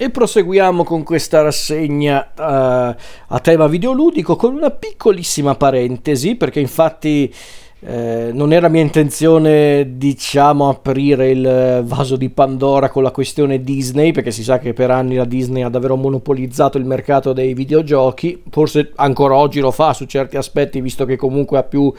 E proseguiamo con questa rassegna uh, a tema videoludico con una piccolissima parentesi, perché infatti eh, non era mia intenzione, diciamo, aprire il vaso di Pandora con la questione Disney, perché si sa che per anni la Disney ha davvero monopolizzato il mercato dei videogiochi, forse ancora oggi lo fa su certi aspetti, visto che comunque ha più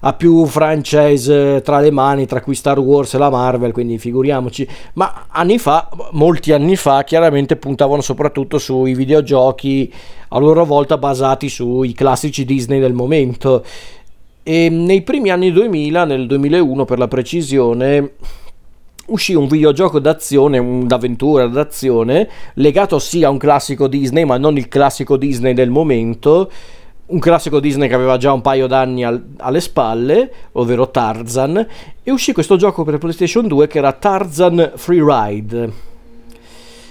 ha più franchise tra le mani, tra cui Star Wars e la Marvel, quindi figuriamoci. Ma anni fa, molti anni fa, chiaramente puntavano soprattutto sui videogiochi a loro volta basati sui classici Disney del momento. E nei primi anni 2000, nel 2001 per la precisione, uscì un videogioco d'azione, d'avventura d'azione, legato sì a un classico Disney, ma non il classico Disney del momento un classico Disney che aveva già un paio d'anni al, alle spalle, ovvero Tarzan, e uscì questo gioco per PlayStation 2 che era Tarzan Free Ride,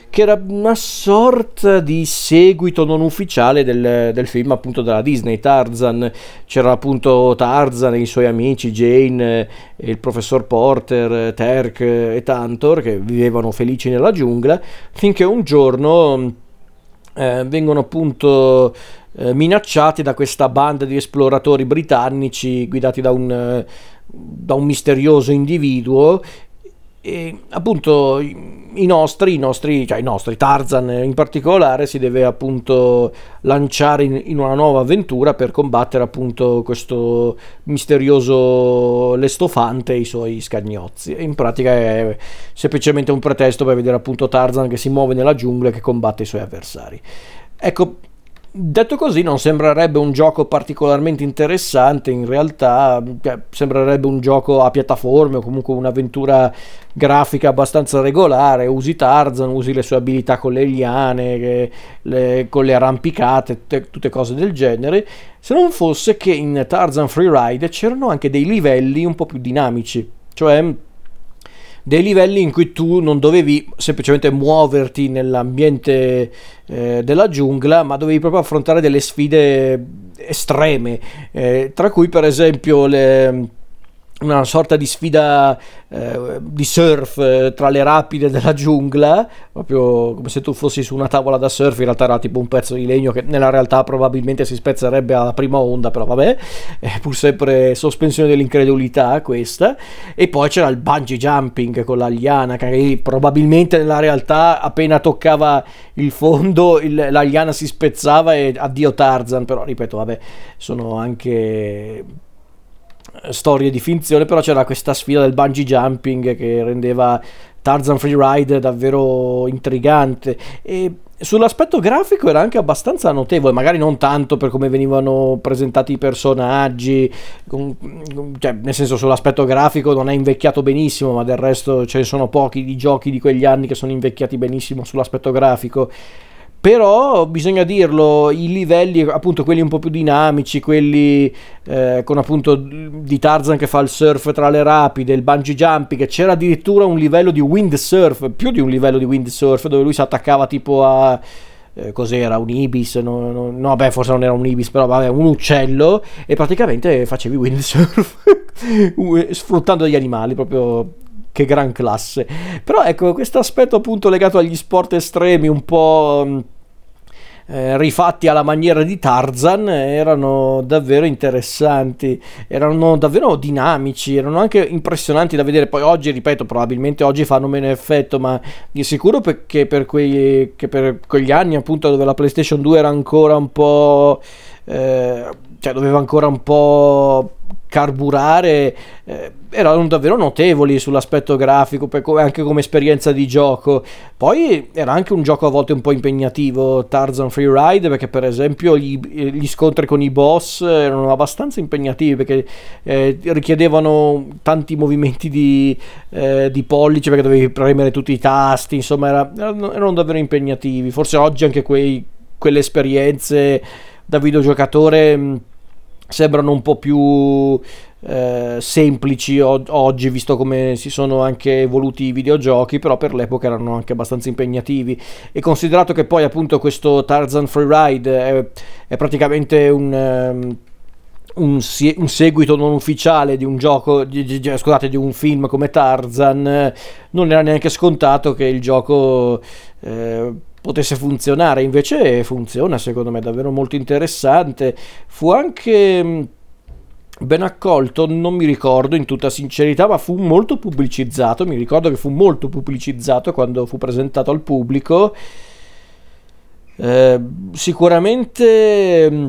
che era una sorta di seguito non ufficiale del, del film appunto della Disney, Tarzan, c'era appunto Tarzan e i suoi amici, Jane, il professor Porter, Terk e Tantor che vivevano felici nella giungla, finché un giorno eh, vengono appunto eh, minacciati da questa banda di esploratori britannici guidati da un, eh, da un misterioso individuo e appunto i nostri, i nostri, cioè i nostri, Tarzan in particolare, si deve appunto lanciare in, in, una nuova avventura per combattere appunto questo misterioso lestofante e i suoi scagnozzi. In pratica è semplicemente un pretesto per vedere appunto Tarzan che si muove nella giungla e che combatte i suoi avversari. Ecco, Detto così non sembrerebbe un gioco particolarmente interessante, in realtà cioè, sembrerebbe un gioco a piattaforme o comunque un'avventura grafica abbastanza regolare, usi Tarzan, usi le sue abilità con le liane, le, con le arrampicate, te, tutte cose del genere, se non fosse che in Tarzan Freeride c'erano anche dei livelli un po' più dinamici, cioè dei livelli in cui tu non dovevi semplicemente muoverti nell'ambiente eh, della giungla, ma dovevi proprio affrontare delle sfide estreme, eh, tra cui per esempio le una sorta di sfida eh, di surf eh, tra le rapide della giungla, proprio come se tu fossi su una tavola da surf, in realtà era tipo un pezzo di legno che nella realtà probabilmente si spezzerebbe alla prima onda, però vabbè, è pur sempre sospensione dell'incredulità questa. E poi c'era il bungee jumping con la liana, che probabilmente nella realtà appena toccava il fondo il, la si spezzava e addio Tarzan, però ripeto, vabbè, sono anche storie di finzione, però c'era questa sfida del bungee jumping che rendeva Tarzan Freeride davvero intrigante. E sull'aspetto grafico era anche abbastanza notevole, magari non tanto per come venivano presentati i personaggi, cioè, nel senso sull'aspetto grafico non è invecchiato benissimo, ma del resto ce ne sono pochi di giochi di quegli anni che sono invecchiati benissimo sull'aspetto grafico però bisogna dirlo, i livelli, appunto quelli un po' più dinamici, quelli eh, con appunto di Tarzan che fa il surf tra le rapide, il bungee jumping, c'era addirittura un livello di windsurf, più di un livello di windsurf, dove lui si attaccava tipo a... Eh, cos'era un ibis no, no, no, beh forse non era un ibis però vabbè un uccello e praticamente facevi windsurf sfruttando gli animali proprio che gran classe. Però ecco questo aspetto appunto legato agli sport estremi un po' eh, rifatti alla maniera di Tarzan erano davvero interessanti, erano davvero dinamici, erano anche impressionanti da vedere. Poi oggi, ripeto, probabilmente oggi fanno meno effetto, ma di sicuro perché per, quei, che per quegli anni appunto dove la PlayStation 2 era ancora un po'... Eh, cioè doveva ancora un po' carburare eh, erano davvero notevoli sull'aspetto grafico come, anche come esperienza di gioco. Poi era anche un gioco a volte un po' impegnativo Tarzan Free Ride perché per esempio gli, gli scontri con i boss erano abbastanza impegnativi perché eh, richiedevano tanti movimenti di, eh, di, pollice perché dovevi premere tutti i tasti insomma era, erano, erano davvero impegnativi. Forse oggi anche quei, quelle esperienze da videogiocatore sembrano un po' più eh, semplici oggi, visto come si sono anche evoluti i videogiochi, però per l'epoca erano anche abbastanza impegnativi. E considerato che poi appunto questo Tarzan Freeride è, è praticamente un... Um, un, un, seguito non ufficiale di un gioco, di, di, scusate, di un film come Tarzan, non era neanche scontato che il gioco eh, potesse funzionare, invece funziona secondo me, davvero molto interessante. Fu anche mm, ben accolto, non mi ricordo in tutta sincerità, ma fu molto pubblicizzato, mi ricordo che fu molto pubblicizzato quando fu presentato al pubblico. Eh, sicuramente mm,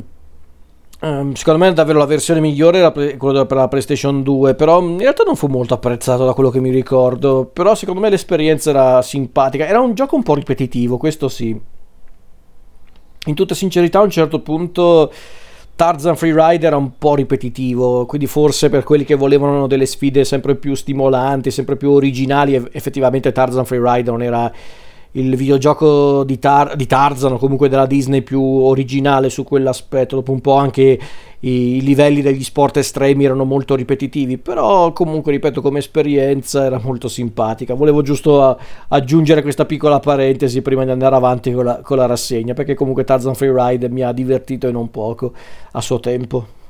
secondo me davvero la versione migliore era quella per la PlayStation 2, però in realtà non fu molto apprezzato da quello che mi ricordo, però secondo me l'esperienza era simpatica, era un gioco un po' ripetitivo, questo sì. In tutta sincerità a un certo punto Tarzan Freeride era un po' ripetitivo, quindi forse per quelli che volevano delle sfide sempre più stimolanti, sempre più originali, effettivamente Tarzan Freeride non era il videogioco di, Tar- di, Tarzan o comunque della Disney più originale su quell'aspetto. Dopo un po' anche i, livelli degli sport estremi erano molto ripetitivi, però comunque ripeto come esperienza era molto simpatica. Volevo giusto aggiungere questa piccola parentesi prima di andare avanti con la, con la rassegna, perché comunque Tarzan Freeride mi ha divertito e non poco a suo tempo.